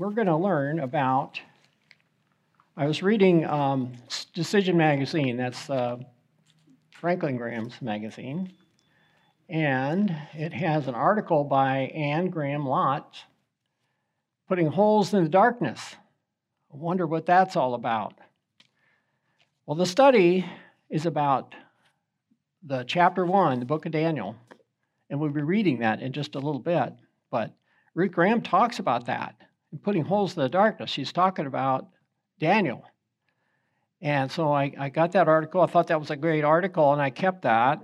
we're going to learn about. I was reading um, Decision Magazine, that's uh, Franklin Graham's magazine, and it has an article by Anne Graham Lotz putting holes in the darkness. I wonder what that's all about. Well, the study is about the chapter one, the book of Daniel, and we'll be reading that in just a little bit. But Ruth Graham talks about that and putting holes in the darkness. She's talking about Daniel. And so I, I got that article. I thought that was a great article, and I kept that.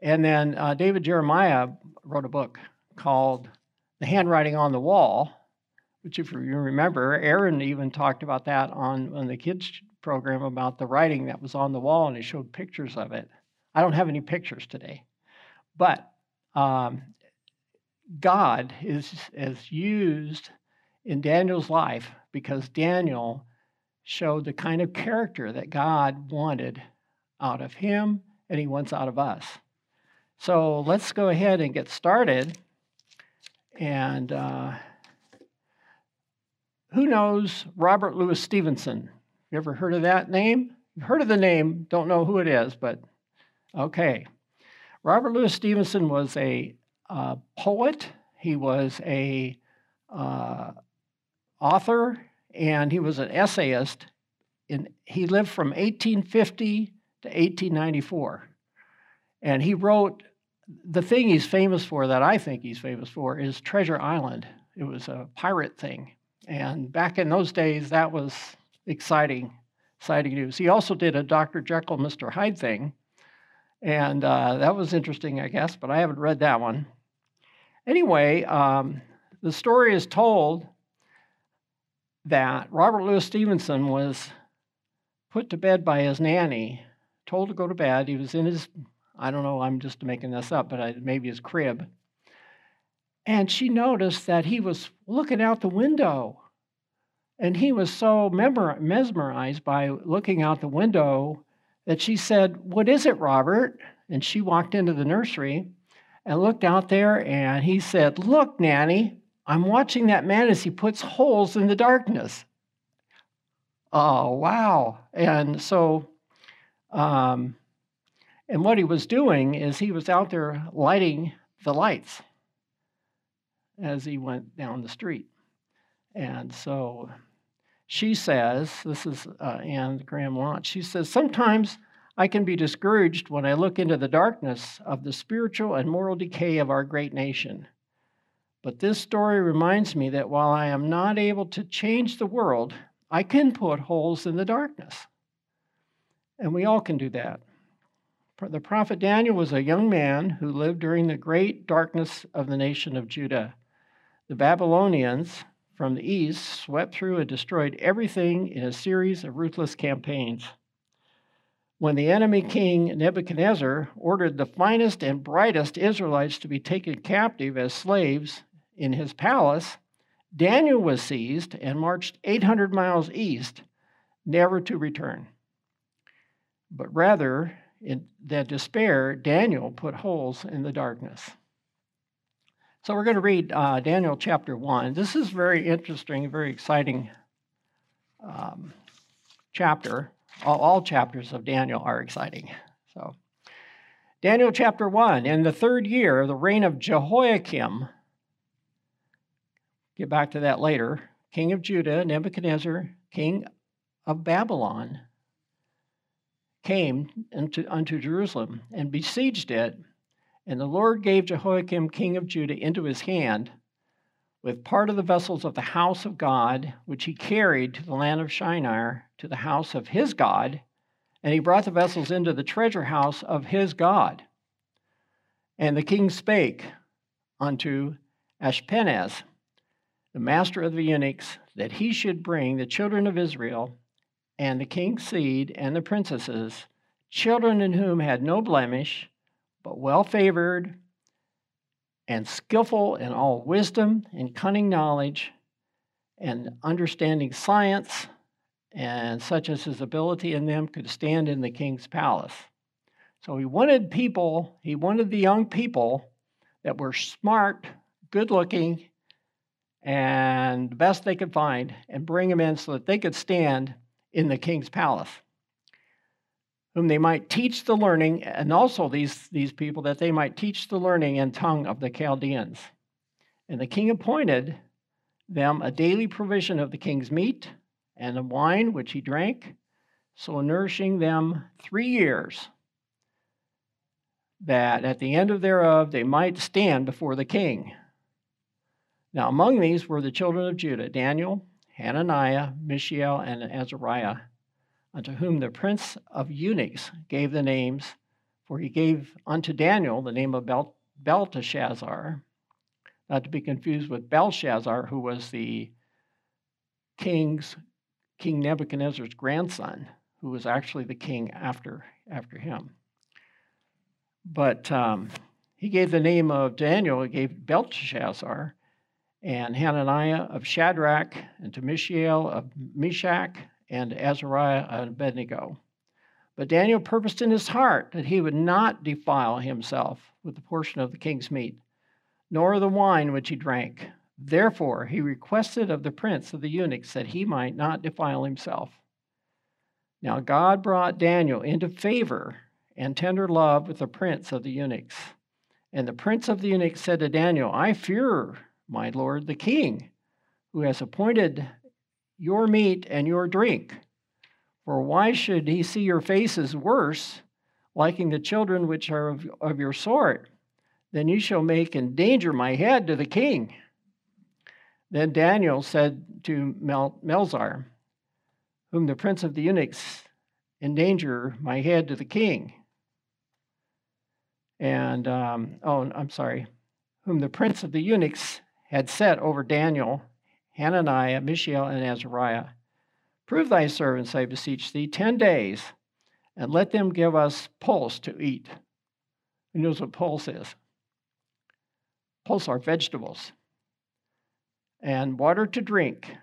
And then uh, David Jeremiah wrote a book called The Handwriting on the Wall, which, if you remember, Aaron even talked about that on, on the kids' program about the writing that was on the wall, and he showed pictures of it. I don't have any pictures today. But um, God is, is used in Daniel's life because Daniel showed the kind of character that God wanted out of him and he wants out of us. So let's go ahead and get started. And uh, who knows Robert Louis Stevenson? You ever heard of that name? You've heard of the name, don't know who it is, but okay. Robert Louis Stevenson was a uh, poet, he was a uh, author, and he was an essayist. In, he lived from 1850 to 1894. And he wrote the thing he's famous for, that I think he's famous for, is Treasure Island. It was a pirate thing. And back in those days, that was exciting, exciting news. He also did a Dr. Jekyll, Mr. Hyde thing. And uh, that was interesting, I guess, but I haven't read that one. Anyway, um, the story is told that Robert Louis Stevenson was put to bed by his nanny, told to go to bed. He was in his, I don't know, I'm just making this up, but maybe his crib. And she noticed that he was looking out the window. And he was so mesmerized by looking out the window that she said, What is it, Robert? And she walked into the nursery and looked out there, and he said, Look, Nanny, I'm watching that man as he puts holes in the darkness. Oh, wow. And so, um, and what he was doing is he was out there lighting the lights as he went down the street. And so she says, this is uh, Anne Graham Lotz, she says, sometimes I can be discouraged when I look into the darkness of the spiritual and moral decay of our great nation. But this story reminds me that while I am not able to change the world, I can put holes in the darkness. And we all can do that. The prophet Daniel was a young man who lived during the great darkness of the nation of Judah. The Babylonians from the east swept through and destroyed everything in a series of ruthless campaigns. When the enemy king Nebuchadnezzar ordered the finest and brightest Israelites to be taken captive as slaves in his palace, Daniel was seized and marched 800 miles east, never to return. But rather, in that despair, Daniel put holes in the darkness. So we're going to read uh, Daniel chapter 1. This is very interesting, very exciting um, chapter. All, all chapters of Daniel are exciting. So, Daniel chapter 1. In the third year of the reign of Jehoiakim, Get back to that later. King of Judah, Nebuchadnezzar, king of Babylon, came into, unto Jerusalem and besieged it. And the Lord gave Jehoiakim, king of Judah, into his hand with part of the vessels of the house of God, which he carried to the land of Shinar, to the house of his God. And he brought the vessels into the treasure house of his God. And the king spake unto Ashpenaz, the master of the eunuchs, that he should bring the children of Israel and the king's seed and the princesses, children in whom had no blemish, but well favored and skillful in all wisdom and cunning knowledge and understanding science, and such as his ability in them could stand in the king's palace. So he wanted people, he wanted the young people that were smart, good looking, and the best they could find and bring them in so that they could stand in the king's palace, whom they might teach the learning, and also these, these people that they might teach the learning and tongue of the Chaldeans. And the king appointed them a daily provision of the king's meat and the wine which he drank, so nourishing them three years, that at the end of thereof they might stand before the king. Now, among these were the children of Judah Daniel, Hananiah, Mishael, and Azariah, unto whom the prince of eunuchs gave the names, for he gave unto Daniel the name of Bel- Belteshazzar, not to be confused with Belshazzar, who was the king's King Nebuchadnezzar's grandson, who was actually the king after after him. But um, he gave the name of Daniel, he gave Belteshazzar, and Hananiah of Shadrach, and to Mishael of Meshach, and Azariah of Abednego. But Daniel purposed in his heart that he would not defile himself with the portion of the king's meat, nor the wine which he drank. Therefore he requested of the prince of the eunuchs that he might not defile himself. Now God brought Daniel into favor and tender love with the prince of the eunuchs. And the prince of the eunuchs said to Daniel, I fear my lord the king, who has appointed your meat and your drink. For why should he see your faces worse, liking the children which are of, of your sort? Then you shall make endanger my head to the king. Then Daniel said to Mel- Melzar, whom the prince of the eunuchs endanger my head to the king. And, um, oh, I'm sorry, whom the prince of the eunuchs had set over Daniel, Hananiah, Mishael, and Azariah. Prove thy servants, I beseech thee, ten days, and let them give us pulse to eat. Who knows what pulse is? Pulse are vegetables. And water to drink.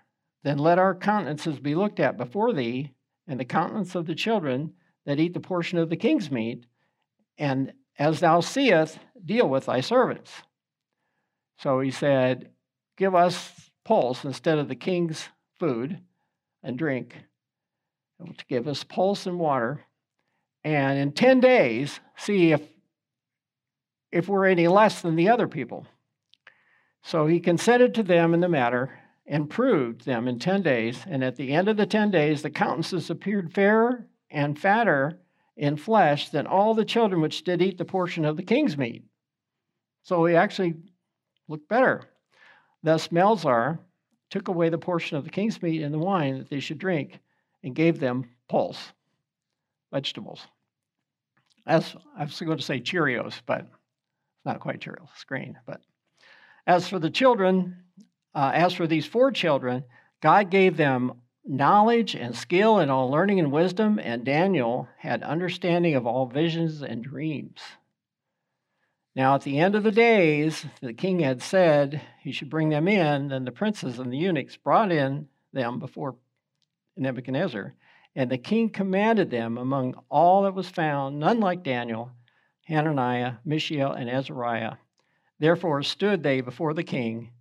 Then let our countenances be looked at before thee, and the countenance of the children that eat the portion of the king's meat, and as thou seest, deal with thy servants. So he said, Give us pulse instead of the king's food and drink, to give us pulse and water. And in 10 days, see if, if we're any less than the other people. So he consented to them in the matter and proved them in 10 days. And at the end of the 10 days, the countenances appeared fairer and fatter in flesh than all the children which did eat the portion of the king's meat. So he actually looked better. Thus Melzar took away the portion of the king's meat and the wine that they should drink and gave them pulse, vegetables. As I was going to say Cheerios, but it's not quite Cheerios, grain. But as for the children, uh, as for these four children, God gave them knowledge and skill in all learning and wisdom, and Daniel had understanding of all visions and dreams. Now, at the end of the days, the king had said he should bring them in. Then the princes and the eunuchs brought in them before Nebuchadnezzar. And the king commanded them among all that was found, none like Daniel, Hananiah, Mishael, and Azariah. Therefore stood they before the king.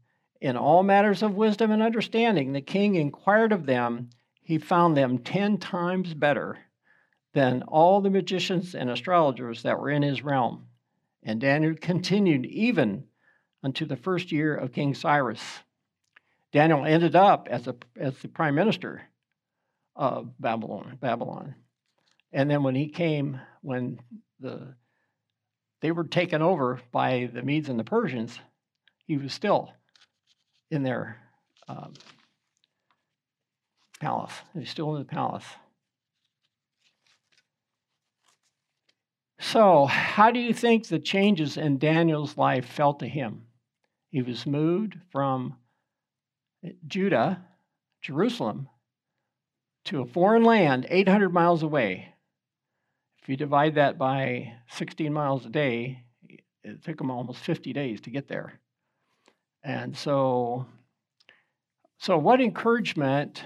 In all matters of wisdom and understanding, the king inquired of them. He found them ten times better than all the magicians and astrologers that were in his realm. And Daniel continued even unto the first year of King Cyrus. Daniel ended up as, a, as the prime minister of Babylon, Babylon. And then when he came, when the they were taken over by the Medes and the Persians, he was still in their um, palace. He's still in the palace. So, how do you think the changes in Daniel's life felt to him? He was moved from Judah, Jerusalem, to a foreign land 800 miles away. If you divide that by 16 miles a day, it took him almost 50 days to get there. And so, so what encouragement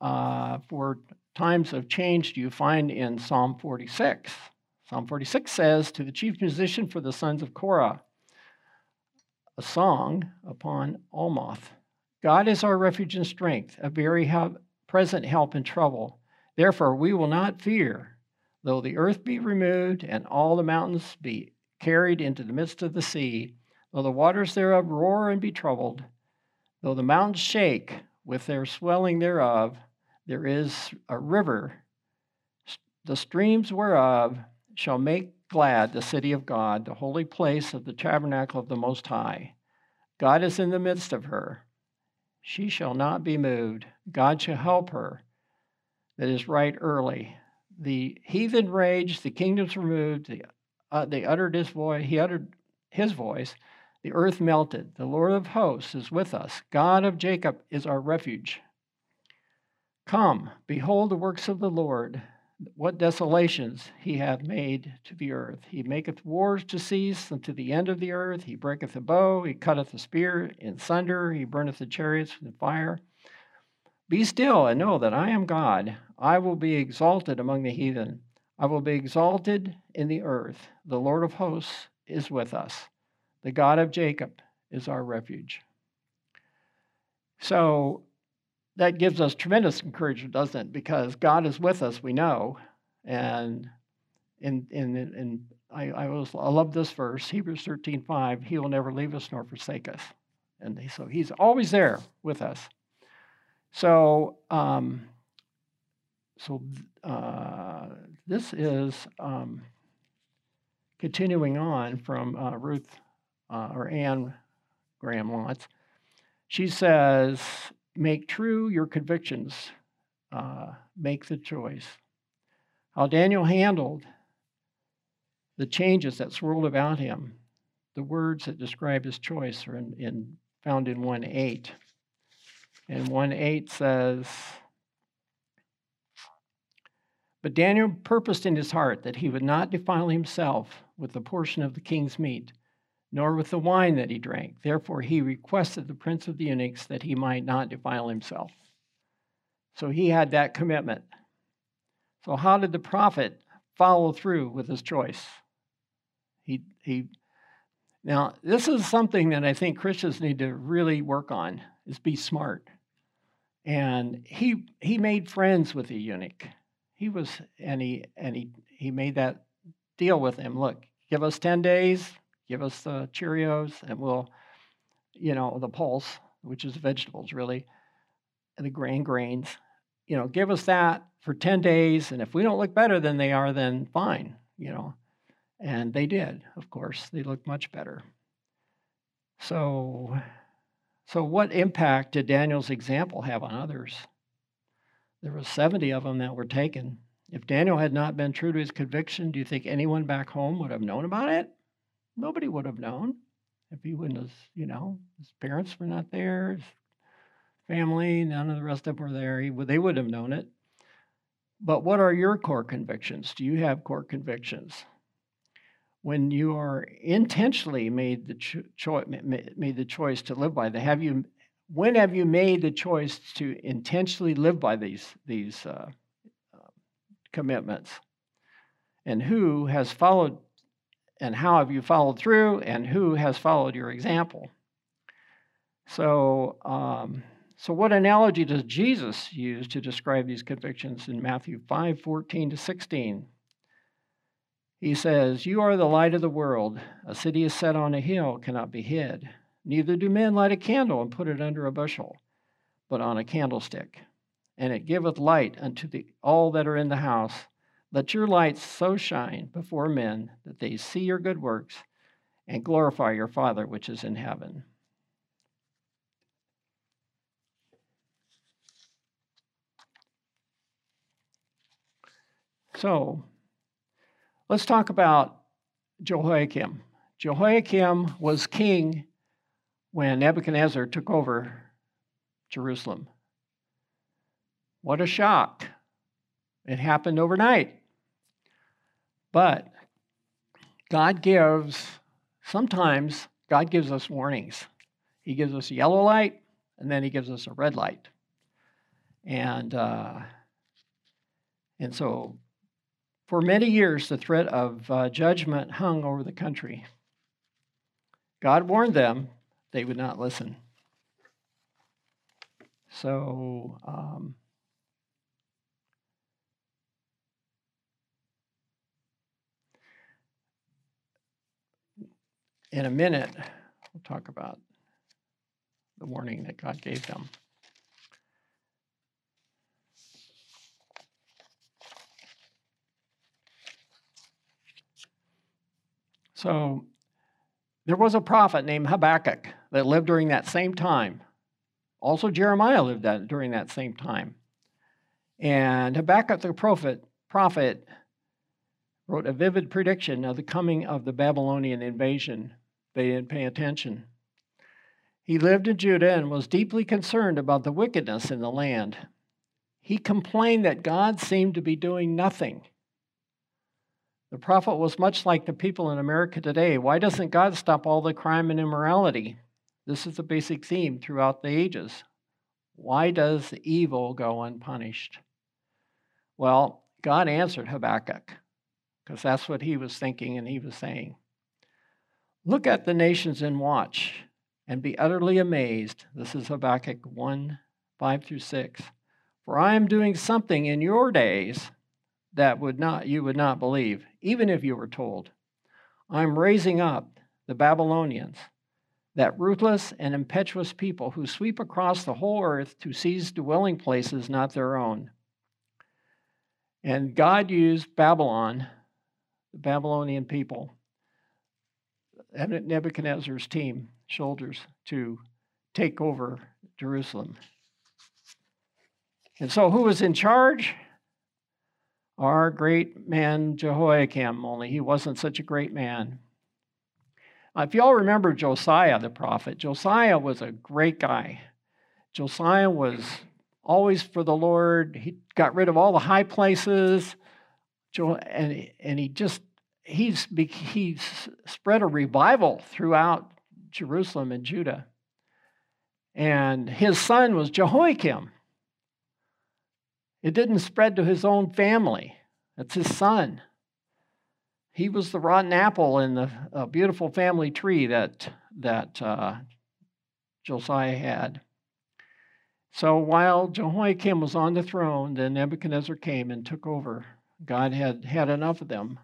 uh, for times of change do you find in Psalm 46? Psalm 46 says, To the chief musician for the sons of Korah, a song upon Alamoth. God is our refuge and strength, a very present help in trouble. Therefore, we will not fear, though the earth be removed and all the mountains be carried into the midst of the sea, though the waters thereof roar and be troubled, though the mountains shake with their swelling thereof, there is a river, the streams whereof shall make glad the city of God, the holy place of the tabernacle of the Most High. God is in the midst of her. She shall not be moved. God shall help her. That is right early. The heathen raged, the kingdoms removed, the, uh, they uttered his voice, he uttered his voice, the earth melted. The Lord of hosts is with us. God of Jacob is our refuge. Come, behold the works of the Lord what desolations he hath made to the earth. He maketh wars to cease unto the end of the earth. He breaketh the bow, he cutteth the spear in sunder, he burneth the chariots with fire. Be still and know that I am God. I will be exalted among the heathen. I will be exalted in the earth. The Lord of hosts is with us. The God of Jacob is our refuge. So that gives us tremendous encouragement, doesn't it? Because God is with us, we know. And in in in I, I was I love this verse, Hebrews 13, 5, he will never leave us nor forsake us. And so he's always there with us. So um, so uh, this is um, continuing on from uh, Ruth uh, or Anne Graham Lotz. She says, Make true your convictions. Uh, make the choice. How Daniel handled the changes that swirled about him. The words that describe his choice are in, in, found in 1 8. And 1 8 says, But Daniel purposed in his heart that he would not defile himself with the portion of the king's meat nor with the wine that he drank. Therefore, he requested the prince of the eunuchs that he might not defile himself. So he had that commitment. So, how did the prophet follow through with his choice? He, he, now, this is something that I think Christians need to really work on is be smart. And he, he made friends with the eunuch. He was, and he, and he, he made that deal with him. Look, give us 10 days, give us the Cheerios, and we'll, you know, the pulse, which is vegetables really, and the grain grains. You know, give us that for 10 days, and if we don't look better than they are, then fine, you know. And they did, of course. They looked much better. So, so what impact did Daniel's example have on others? There were 70 of them that were taken. If Daniel had not been true to his conviction, do you think anyone back home would have known about it? Nobody would have known if he wouldn't have, you know, his parents were not there, his family, none of the rest of them were there. He, they would have known it. But what are your core convictions? Do you have core convictions? When you are intentionally made the cho- cho- made the choice to live by the, have you? When have you made the choice to intentionally live by these these uh, uh, commitments? And who has followed and how have you followed through and who has followed your example? So um, so what analogy does jesus use to describe these convictions in matthew 5 14 to 16 he says you are the light of the world. A city is set on a hill cannot be hid. Neither do men light a candle and put it under a bushel but on a candlestick. And it giveth light unto the, all that are in the house let your light so shine before men that they see your good works and glorify your Father which is in heaven. So, let's talk about Jehoiakim. Jehoiakim was king when Nebuchadnezzar took over Jerusalem. What a shock! It happened overnight. But God gives, sometimes God gives us warnings. He gives us a yellow light, and then He gives us a red light. And, uh, and so, for many years, the threat of uh, judgment hung over the country. God warned them they would not listen. So, um, in a minute, we'll talk about the warning that God gave them. So there was a prophet named Habakkuk that lived during that same time. Also, Jeremiah lived that, during that same time. And Habakkuk the prophet, prophet wrote a vivid prediction of the coming of the Babylonian invasion. They didn't pay attention. He lived in Judah and was deeply concerned about the wickedness in the land. He complained that God seemed to be doing nothing. The prophet was much like the people in America today. Why doesn't God stop all the crime and immorality? This is the basic theme throughout the ages. Why does evil go unpunished? Well, God answered Habakkuk because that's what he was thinking and he was saying. Look at the nations and watch and be utterly amazed. This is Habakkuk 1 5 through 6. For I am doing something in your days that would not you would not believe, even if you were told. I'm raising up the Babylonians, that ruthless and impetuous people who sweep across the whole earth to seize dwelling places not their own. And God used Babylon, the Babylonian people, Nebuchadnezzar's team, shoulders, to take over Jerusalem. And so, who was in charge? Our great man Jehoiakim, only he wasn't such a great man. If y'all remember Josiah the prophet, Josiah was a great guy. Josiah was always for the Lord. He got rid of all the high places, and, and he just he's he spread a revival throughout Jerusalem and Judah. And his son was Jehoiakim. It didn't spread to his own family. That's his son. He was the rotten apple in the beautiful family tree that, that uh, Josiah had. So while Jehoiakim was on the throne, then Nebuchadnezzar came and took over. God had had enough of them.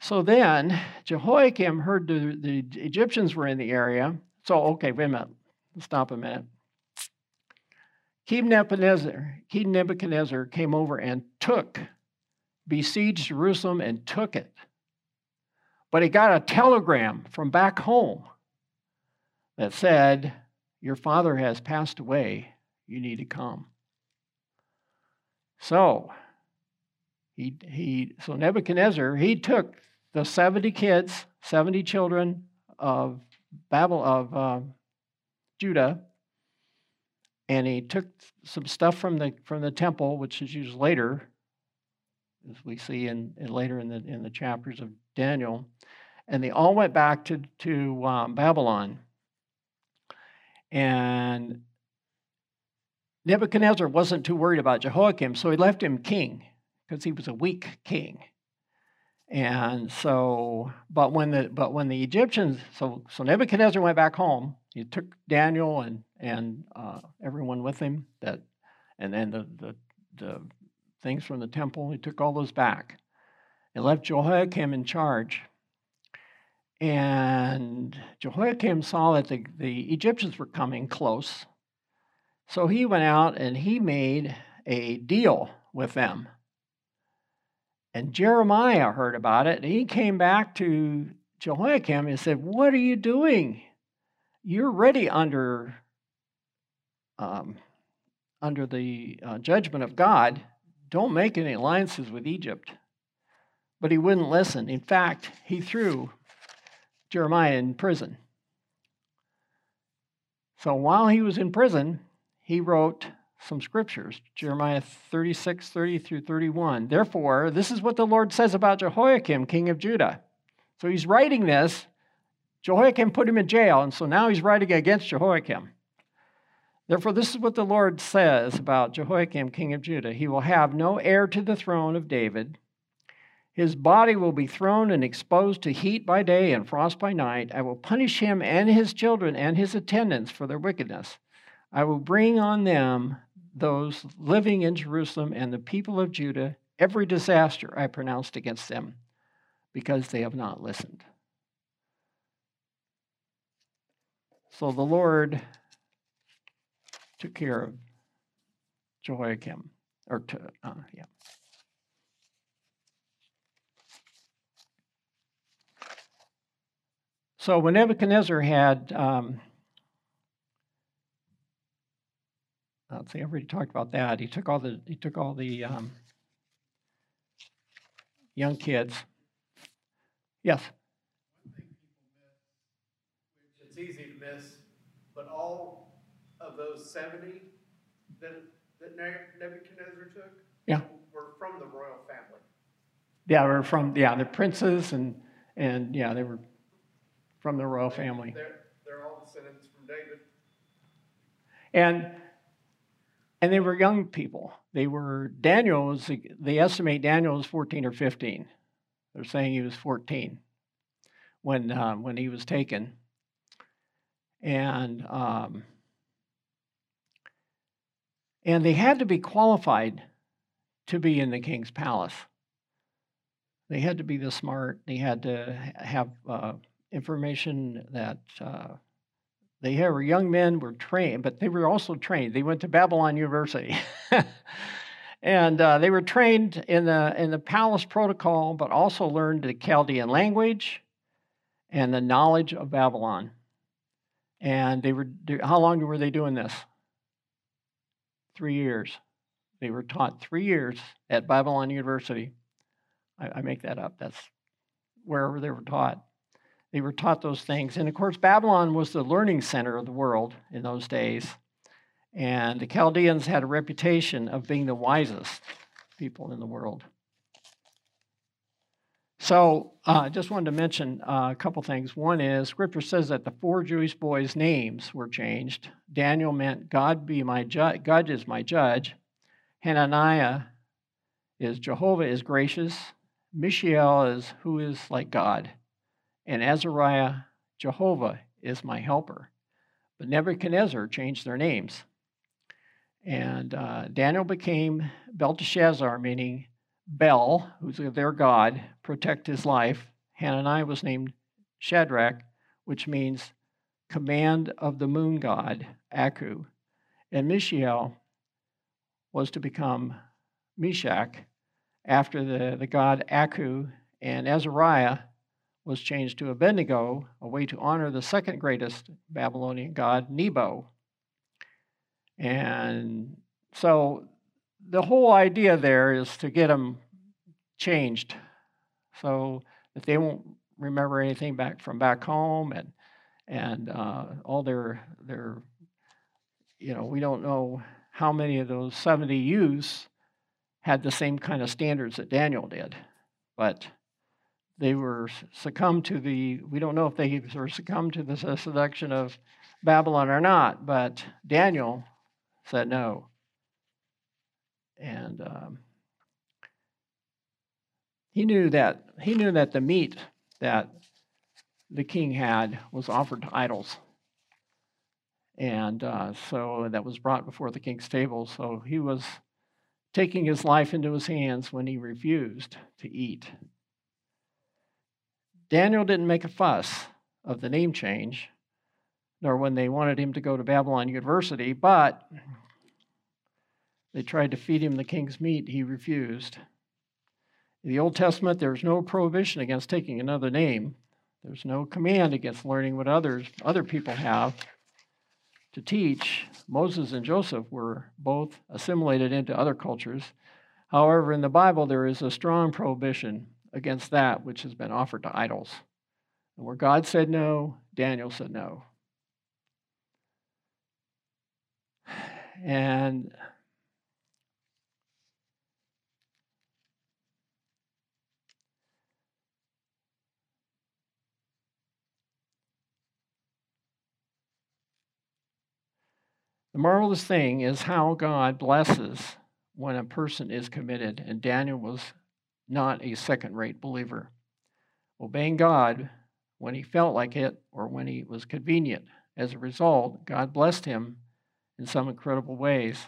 So then Jehoiakim heard the, the Egyptians were in the area. So, okay, wait a minute. Stop a minute. King Nebuchadnezzar, King Nebuchadnezzar came over and took, besieged Jerusalem and took it. But he got a telegram from back home that said, Your father has passed away. You need to come. So, he, he, so Nebuchadnezzar, he took the 70 kids, 70 children of Babel, of uh, Judah, and he took some stuff from the from the temple, which is used later, as we see in, in later in the in the chapters of Daniel, and they all went back to to um, Babylon. And Nebuchadnezzar wasn't too worried about Jehoiakim, so he left him king because he was a weak king. And so, but when the but when the Egyptians, so so Nebuchadnezzar went back home. He took Daniel and and uh, everyone with him that, and then the, the the things from the temple. He took all those back, and left Jehoiakim in charge. And Jehoiakim saw that the, the Egyptians were coming close, so he went out and he made a deal with them and Jeremiah heard about it. And he came back to Jehoiakim and said, What are you doing? You're ready under, um, under the uh, judgment of God. Don't make any alliances with Egypt. But he wouldn't listen. In fact, he threw Jeremiah in prison. So while he was in prison, he wrote some scriptures Jeremiah 36, 30 through 31. Therefore, this is what the Lord says about Jehoiakim, king of Judah. So he's writing this. Jehoiakim put him in jail, and so now he's writing against Jehoiakim. Therefore, this is what the Lord says about Jehoiakim, king of Judah. He will have no heir to the throne of David. His body will be thrown and exposed to heat by day and frost by night. I will punish him and his children and his attendants for their wickedness. I will bring on them, those living in Jerusalem and the people of Judah, every disaster I pronounced against them, because they have not listened. So the Lord took care of Jehoiakim, or to, uh, yeah. So when Nebuchadnezzar had, um, let's see, I already talked about that. He took all the he took all the um, young kids. Yes. It's easy to miss, but all of those seventy that, that Nebuchadnezzar took. Yeah. Were from the royal family. Yeah, we're from yeah the princes and and yeah they were from the royal family. They're, they're all descendants from David. And and they were young people. They were Daniel was they estimate Daniel was 14 or 15. They're saying he was 14 when uh, when he was taken. And um, and they had to be qualified to be in the king's palace. They had to be the smart. They had to have uh, information that uh, they were young men were trained, but they were also trained. They went to Babylon University, and uh, they were trained in the in the palace protocol, but also learned the Chaldean language and the knowledge of Babylon. And they were how long were they doing this? Three years. They were taught three years at Babylon University. I, I make that up. That's wherever they were taught. They were taught those things. And of course, Babylon was the learning center of the world in those days. And the Chaldeans had a reputation of being the wisest people in the world. So uh, I just wanted to mention uh, a couple things. One is Scripture says that the four Jewish boys' names were changed. Daniel meant God be my judge. God is my judge. Hananiah is Jehovah is gracious. Mishael is who is like God and Azariah, Jehovah is my helper. But Nebuchadnezzar changed their names. And uh, Daniel became Belteshazzar, meaning Bel, who's their God, protect his life. Hananiah was named Shadrach, which means command of the moon god, Aku. And Mishael was to become Meshach after the, the god Aku. And Azariah was changed to Abednego, a way to honor the second greatest Babylonian god, Nebo. And so the whole idea there is to get them changed so that they won't remember anything back from back home and and uh, all their their you know we don't know how many of those 70 youths had the same kind of standards that Daniel did but they were succumbed to the we don't know if they were succumbed to the seduction of babylon or not but daniel said no. And um, he knew that he knew that the meat that the king had was offered to idols. And uh, so that was brought before the king's table. So he was taking his life into his hands when he refused to eat Daniel didn't make a fuss of the name change, nor when they wanted him to go to Babylon University, but they tried to feed him the king's meat. He refused. In the Old Testament, there's no prohibition against taking another name. There's no command against learning what others, other people have to teach. Moses and Joseph were both assimilated into other cultures. However, in the Bible, there is a strong prohibition against that which has been offered to idols. And where God said no, Daniel said no. And the marvelous thing is how God blesses when a person is committed. And Daniel was not a second rate believer, obeying God when he felt like it or when he was convenient. As a result, God blessed him in some incredible ways.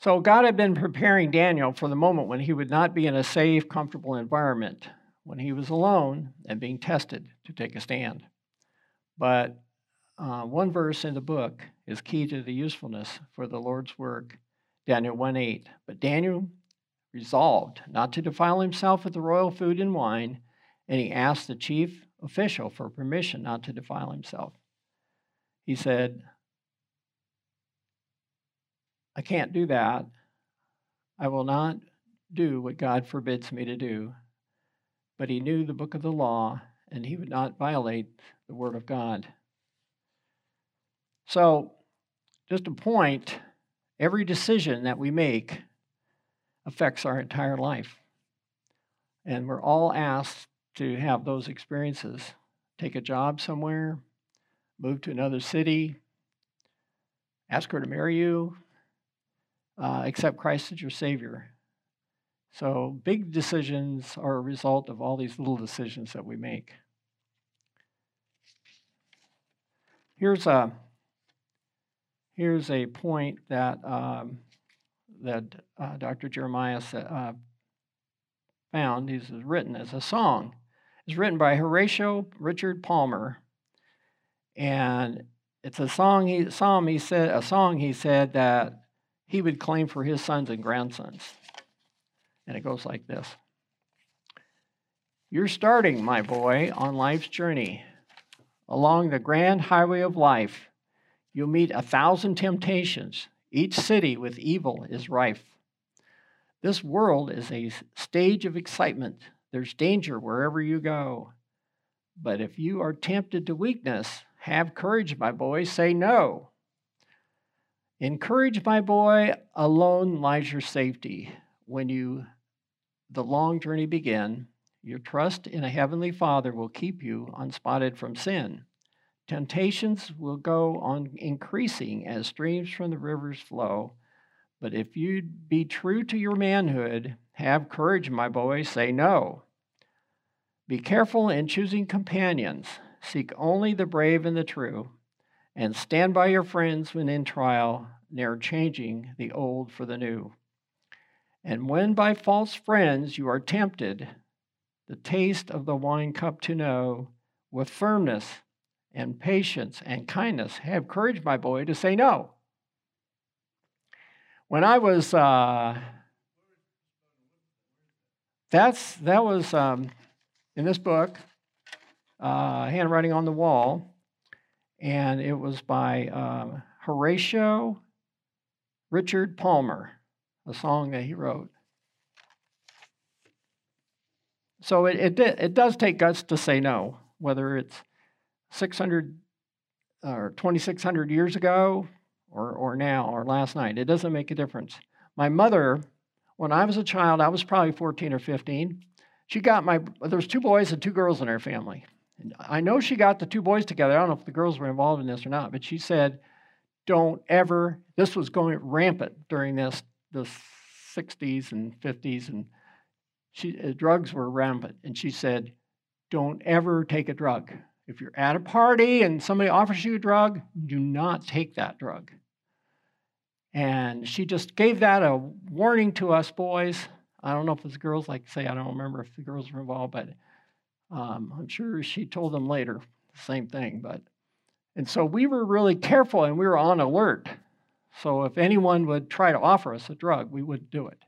So, God had been preparing Daniel for the moment when he would not be in a safe, comfortable environment, when he was alone and being tested to take a stand. But uh, one verse in the book is key to the usefulness for the Lord's work Daniel 1 8. But Daniel resolved not to defile himself with the royal food and wine, and he asked the chief official for permission not to defile himself. He said, I can't do that. I will not do what God forbids me to do. But he knew the book of the law, and he would not violate the word of God. So, just a point every decision that we make affects our entire life. And we're all asked to have those experiences. Take a job somewhere, move to another city, ask her to marry you, uh, accept Christ as your Savior. So, big decisions are a result of all these little decisions that we make. Here's a here's a point that um, that uh, Dr. Jeremiah uh, found. He's written as a song. It's written by Horatio Richard Palmer, and it's a song. He psalm. He said a song. He said that he would claim for his sons and grandsons. And it goes like this You're starting, my boy, on life's journey. Along the grand highway of life, you'll meet a thousand temptations. Each city with evil is rife. This world is a stage of excitement. There's danger wherever you go. But if you are tempted to weakness, have courage, my boy. Say no. Encourage my boy, alone lies your safety. When you the long journey begin, your trust in a heavenly Father will keep you unspotted from sin. Temptations will go on increasing as streams from the rivers flow. But if you be true to your manhood, have courage, my boy, say no. Be careful in choosing companions. Seek only the brave and the true and stand by your friends when in trial, ne'er changing the old for the new. And when by false friends you are tempted, the taste of the wine cup to know, with firmness and patience and kindness, have courage, my boy, to say no. When I was, uh, that's that was um, in this book, uh, handwriting on the wall and it was by uh, Horatio Richard Palmer, a song that he wrote. So it, it, it does take guts to say no, whether it's 600 or 2,600 years ago or, or now or last night. It doesn't make a difference. My mother, when I was a child, I was probably 14 or 15. She got my, there was two boys and two girls in our family. I know she got the two boys together. I don't know if the girls were involved in this or not, but she said, "Don't ever." This was going rampant during this the 60s and 50s, and she uh, drugs were rampant. And she said, "Don't ever take a drug. If you're at a party and somebody offers you a drug, do not take that drug." And she just gave that a warning to us boys. I don't know if it was girls, like say, I don't remember if the girls were involved, but um, I'm sure she told them later the same thing, but and so we were really careful and we were on alert. So if anyone would try to offer us a drug, we would do it.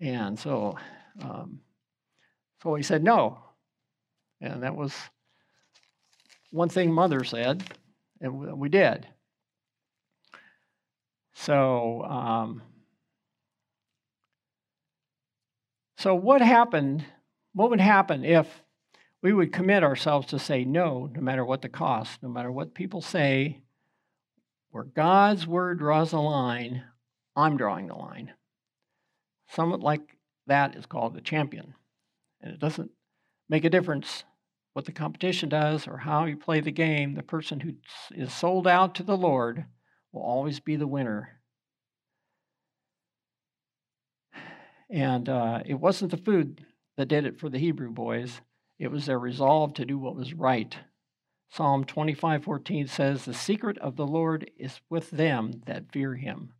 And so, um, so he said no, and that was one thing Mother said, and we did. So, um, so what happened what would happen if we would commit ourselves to say no, no matter what the cost, no matter what people say, where God's word draws a line, I'm drawing the line. Someone like that is called a champion. And it doesn't make a difference what the competition does or how you play the game. The person who is sold out to the Lord will always be the winner. And uh, it wasn't the food that did it for the Hebrew boys. It was their resolve to do what was right. Psalm 25:14 says, "The secret of the Lord is with them that fear him."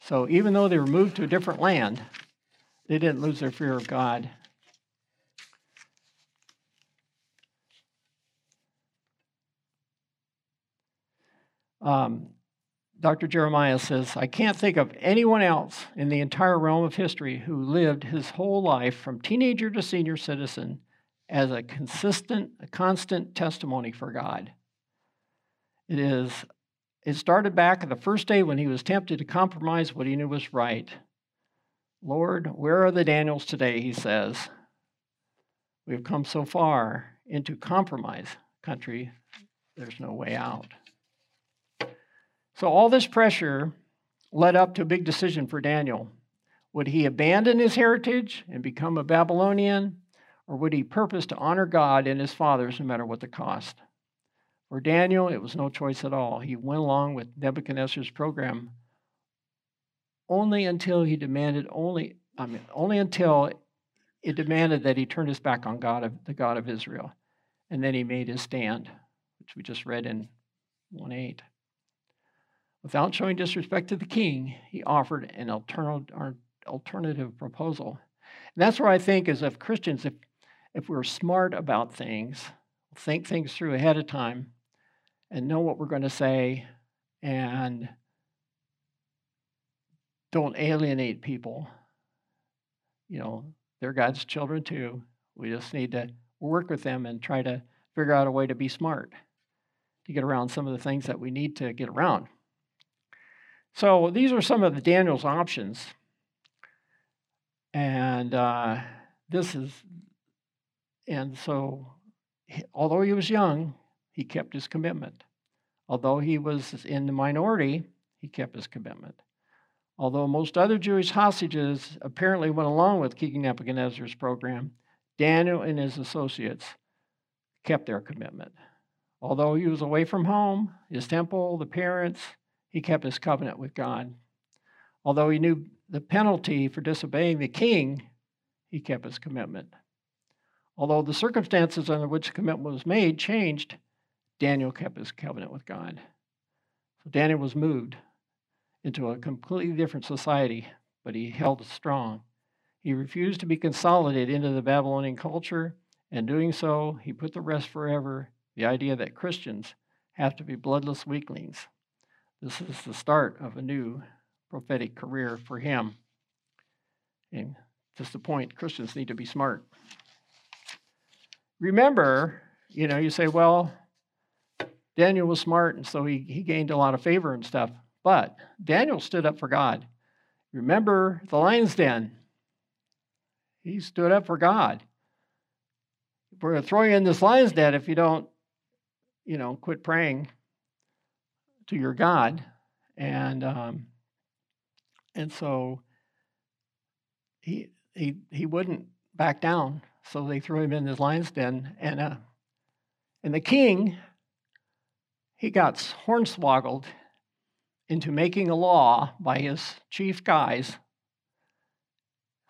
So even though they were moved to a different land, they didn't lose their fear of God. Um, Dr. Jeremiah says, I can't think of anyone else in the entire realm of history who lived his whole life from teenager to senior citizen as a consistent, a constant testimony for God. It is it started back the first day when he was tempted to compromise what he knew was right. Lord, where are the Daniels today? He says. We've come so far into compromise country, there's no way out. So, all this pressure led up to a big decision for Daniel. Would he abandon his heritage and become a Babylonian, or would he purpose to honor God and his fathers no matter what the cost? For Daniel, it was no choice at all. He went along with Nebuchadnezzar's program only until he demanded only I mean only until it demanded that he turn his back on God the God of Israel. And then he made his stand, which we just read in 1 8. Without showing disrespect to the king, he offered an alternative proposal. And that's where I think, as if Christians, if, if we're smart about things, think things through ahead of time, and know what we're going to say, and don't alienate people. You know, they're God's children too. We just need to work with them and try to figure out a way to be smart to get around some of the things that we need to get around. So these are some of the Daniel's options. And uh, this is, and so although he was young, he kept his commitment. Although he was in the minority, he kept his commitment. Although most other Jewish hostages apparently went along with King Nebuchadnezzar's program, Daniel and his associates kept their commitment. Although he was away from home, his temple, the parents, he kept his covenant with God. Although he knew the penalty for disobeying the king, he kept his commitment. Although the circumstances under which the commitment was made changed, Daniel kept his covenant with God. So Daniel was moved into a completely different society, but he held strong. He refused to be consolidated into the Babylonian culture, and doing so, he put to rest forever the idea that Christians have to be bloodless weaklings. This is the start of a new prophetic career for him. And just the point Christians need to be smart. Remember, you know, you say, well, Daniel was smart, and so he, he gained a lot of favor and stuff. But Daniel stood up for God. Remember the lion's den. He stood up for God. We're going to throw you in this lion's den if you don't, you know, quit praying to your God, and um, and so he he he wouldn't back down. So they threw him in this lion's den, and uh, and the king he got hornswoggled into making a law by his chief guys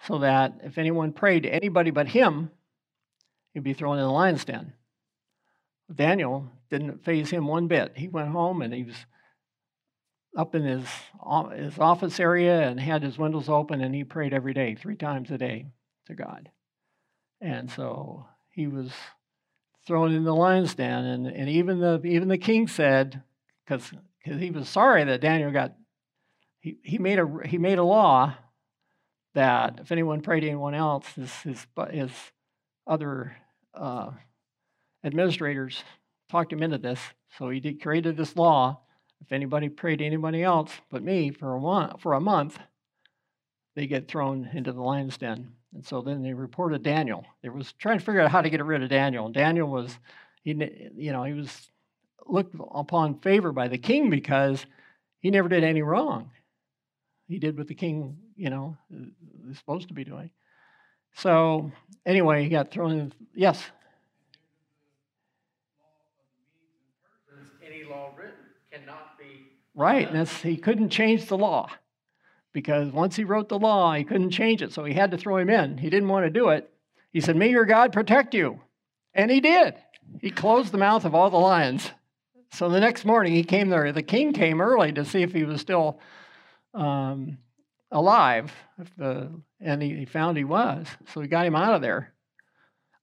so that if anyone prayed to anybody but him, he'd be thrown in the lion's den. Daniel didn't phase him one bit. He went home and he was up in his, his office area and had his windows open and he prayed every day, three times a day to God. And so he was thrown in the lion's den. And, and even, the, even the king said, because he was sorry that Daniel got, he, he, made a, he made a law that if anyone prayed to anyone else, his, his, his other uh, administrators talked him into this. So he did, created this law. If anybody prayed to anybody else but me for a month, for a month, they get thrown into the lion's den. And so then they reported Daniel. They was trying to figure out how to get rid of Daniel. And Daniel was, he, you know, he was looked upon favor by the king because he never did any wrong. He did what the king, you know, is supposed to be doing. So anyway, he got thrown in. Yes. Any law written cannot be. Right, and he couldn't change the law. because once he wrote the law, he couldn't change it, so he had to throw him in. He didn't want to do it. He said, May your God protect you. And he did. He closed the mouth of all the lions. So the next morning he came there. The king came early to see if he was still um, alive, the, and he, he found he was. So he got him out of there.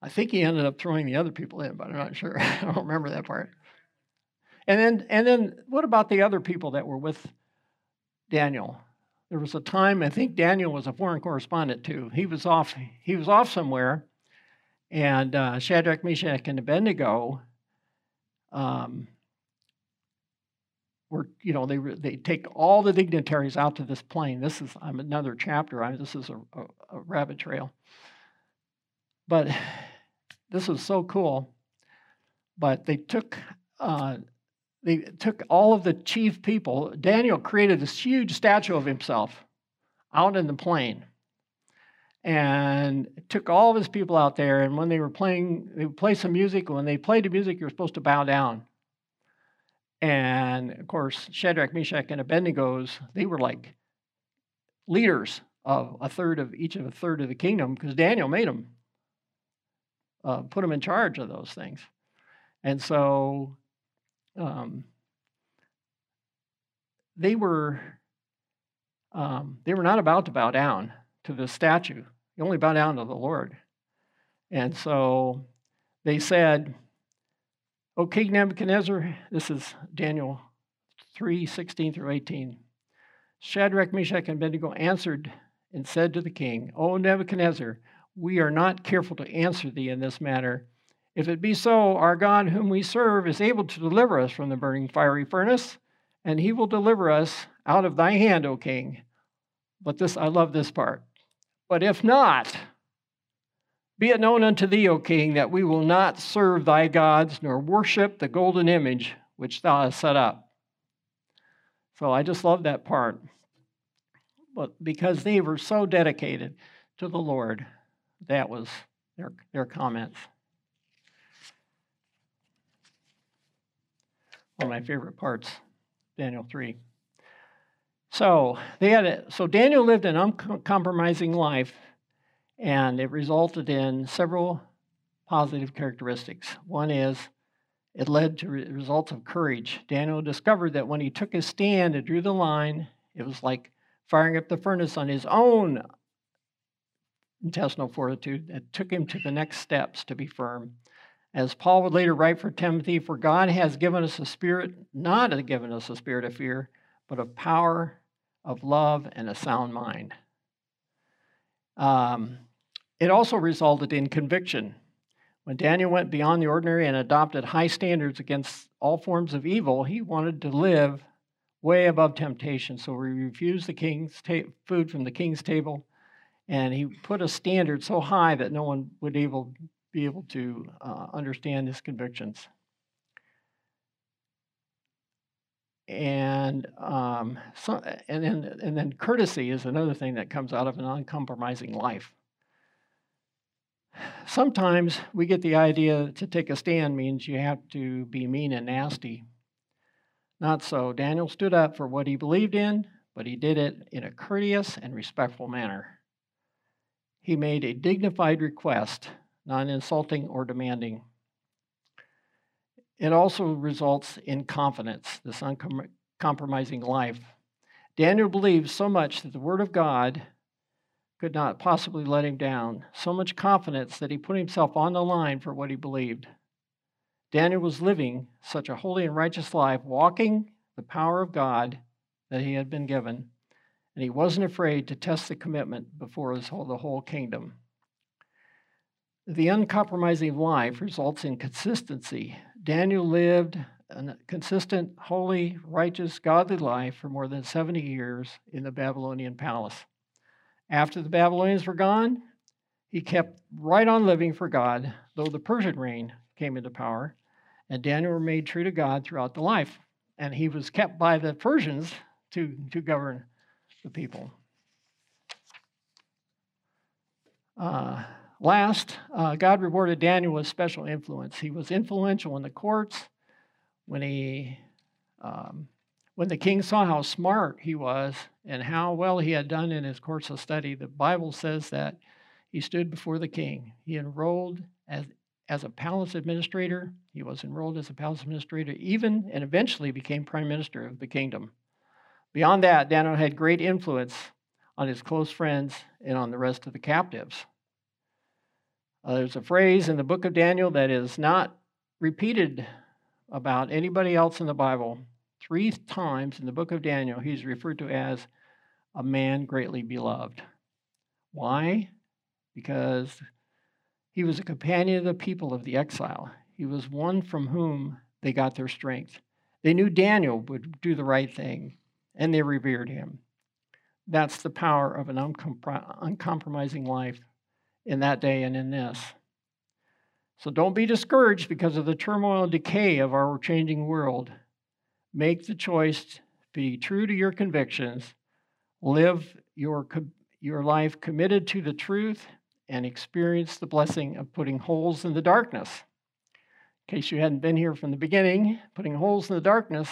I think he ended up throwing the other people in, but I'm not sure. I don't remember that part. And then, and then, what about the other people that were with Daniel? There was a time I think Daniel was a foreign correspondent too. He was off. He was off somewhere, and uh, Shadrach, Meshach, and Abednego um, were, you know, they they take all the dignitaries out to this plain. This is I'm another chapter. I, this is a, a, a rabbit trail, but this was so cool. But they took. Uh, they took all of the chief people. Daniel created this huge statue of himself out in the plain and took all of his people out there. And when they were playing, they would play some music. When they played the music, you're supposed to bow down. And of course, Shadrach, Meshach, and Abednego's, they were like leaders of a third of each of a third of the kingdom because Daniel made them, uh, put them in charge of those things. And so um, they were um, they were not about to bow down to the statue. They only bow down to the Lord. And so they said, O King Nebuchadnezzar, this is Daniel 3 16 through 18. Shadrach, Meshach, and Abednego answered and said to the king, O Nebuchadnezzar, we are not careful to answer thee in this matter if it be so, our God, whom we serve, is able to deliver us from the burning fiery furnace, and he will deliver us out of thy hand, O king. But this, I love this part. But if not, be it known unto thee, O king, that we will not serve thy gods nor worship the golden image which thou hast set up. So I just love that part. But because they were so dedicated to the Lord, that was their, their comments. One of my favorite parts, Daniel 3. So they had a, so Daniel lived an uncompromising life, and it resulted in several positive characteristics. One is it led to results of courage. Daniel discovered that when he took his stand and drew the line, it was like firing up the furnace on his own intestinal fortitude that took him to the next steps to be firm. As Paul would later write for Timothy, for God has given us a spirit, not given us a spirit of fear, but of power, of love, and a sound mind. Um, it also resulted in conviction. When Daniel went beyond the ordinary and adopted high standards against all forms of evil, he wanted to live way above temptation. So he refused the king's ta- food from the king's table, and he put a standard so high that no one would able be able to uh, understand his convictions. And um, so, and then and then courtesy is another thing that comes out of an uncompromising life. Sometimes we get the idea to take a stand means you have to be mean and nasty. Not so. Daniel stood up for what he believed in, but he did it in a courteous and respectful manner. He made a dignified request non insulting or demanding. It also results in confidence, this uncompromising life. Daniel believed so much that the Word of God could not possibly let him down, so much confidence that he put himself on the line for what he believed. Daniel was living such a holy and righteous life, walking the power of God that he had been given, and he wasn't afraid to test the commitment before his whole, the whole kingdom. The uncompromising life results in consistency. Daniel lived a consistent, holy, righteous, godly life for more than 70 years in the Babylonian palace. After the Babylonians were gone, he kept right on living for God, though the Persian reign came into power, and Daniel remained true to God throughout the life. And he was kept by the Persians to, to govern the people. Uh, Last, uh, God rewarded Daniel with special influence. He was influential in the courts when he um, when the king saw how smart he was and how well he had done in his course of study, the Bible says that he stood before the king. He enrolled as, as a palace administrator. He was enrolled as a palace administrator, even and eventually became prime minister of the kingdom. Beyond that, Daniel had great influence on his close friends and on the rest of the captives. Uh, there's a phrase in the book of Daniel that is not repeated about anybody else in the Bible. Three times in the book of Daniel, he's referred to as a man greatly beloved. Why? Because he was a companion of the people of the exile. He was one from whom they got their strength. They knew Daniel would do the right thing, and they revered him. That's the power of an uncompromising life in that day and in this. So don't be discouraged because of the turmoil and decay of our changing world. Make the choice be true to your convictions, live your, your life committed to the truth, and experience the blessing of putting holes in the darkness. In case you hadn't been here from the beginning, putting holes in the darkness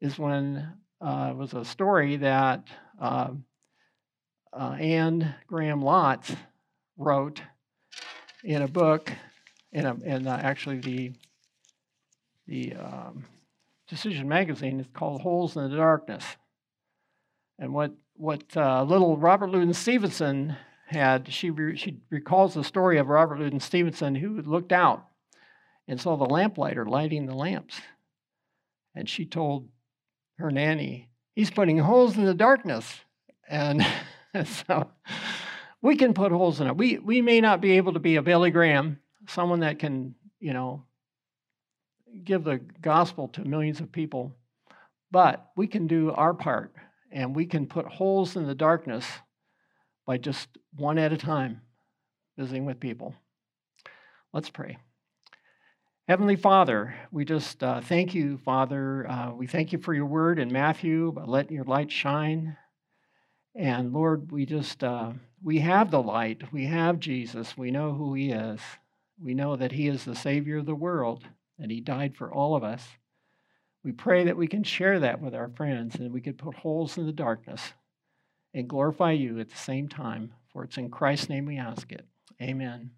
is when uh, was a story that uh, uh, Anne Graham Lotz wrote in a book, in, a, in uh, actually the the um, Decision magazine. It's called Holes in the Darkness. And what what uh, little Robert Louis Stevenson had, she re, she recalls the story of Robert Louis Stevenson who looked out and saw the lamplighter lighting the lamps, and she told her nanny, "He's putting holes in the darkness." And so we can put holes in it. We, we may not be able to be a Billy Graham, someone that can, you know, give the gospel to millions of people, but we can do our part and we can put holes in the darkness by just one at a time visiting with people. Let's pray. Heavenly Father, we just uh, thank you, Father. Uh, we thank you for your word in Matthew, but let your light shine. And Lord, we just, uh, we have the light. We have Jesus. We know who he is. We know that he is the Savior of the world, and he died for all of us. We pray that we can share that with our friends and we could put holes in the darkness and glorify you at the same time. For it's in Christ's name we ask it. Amen.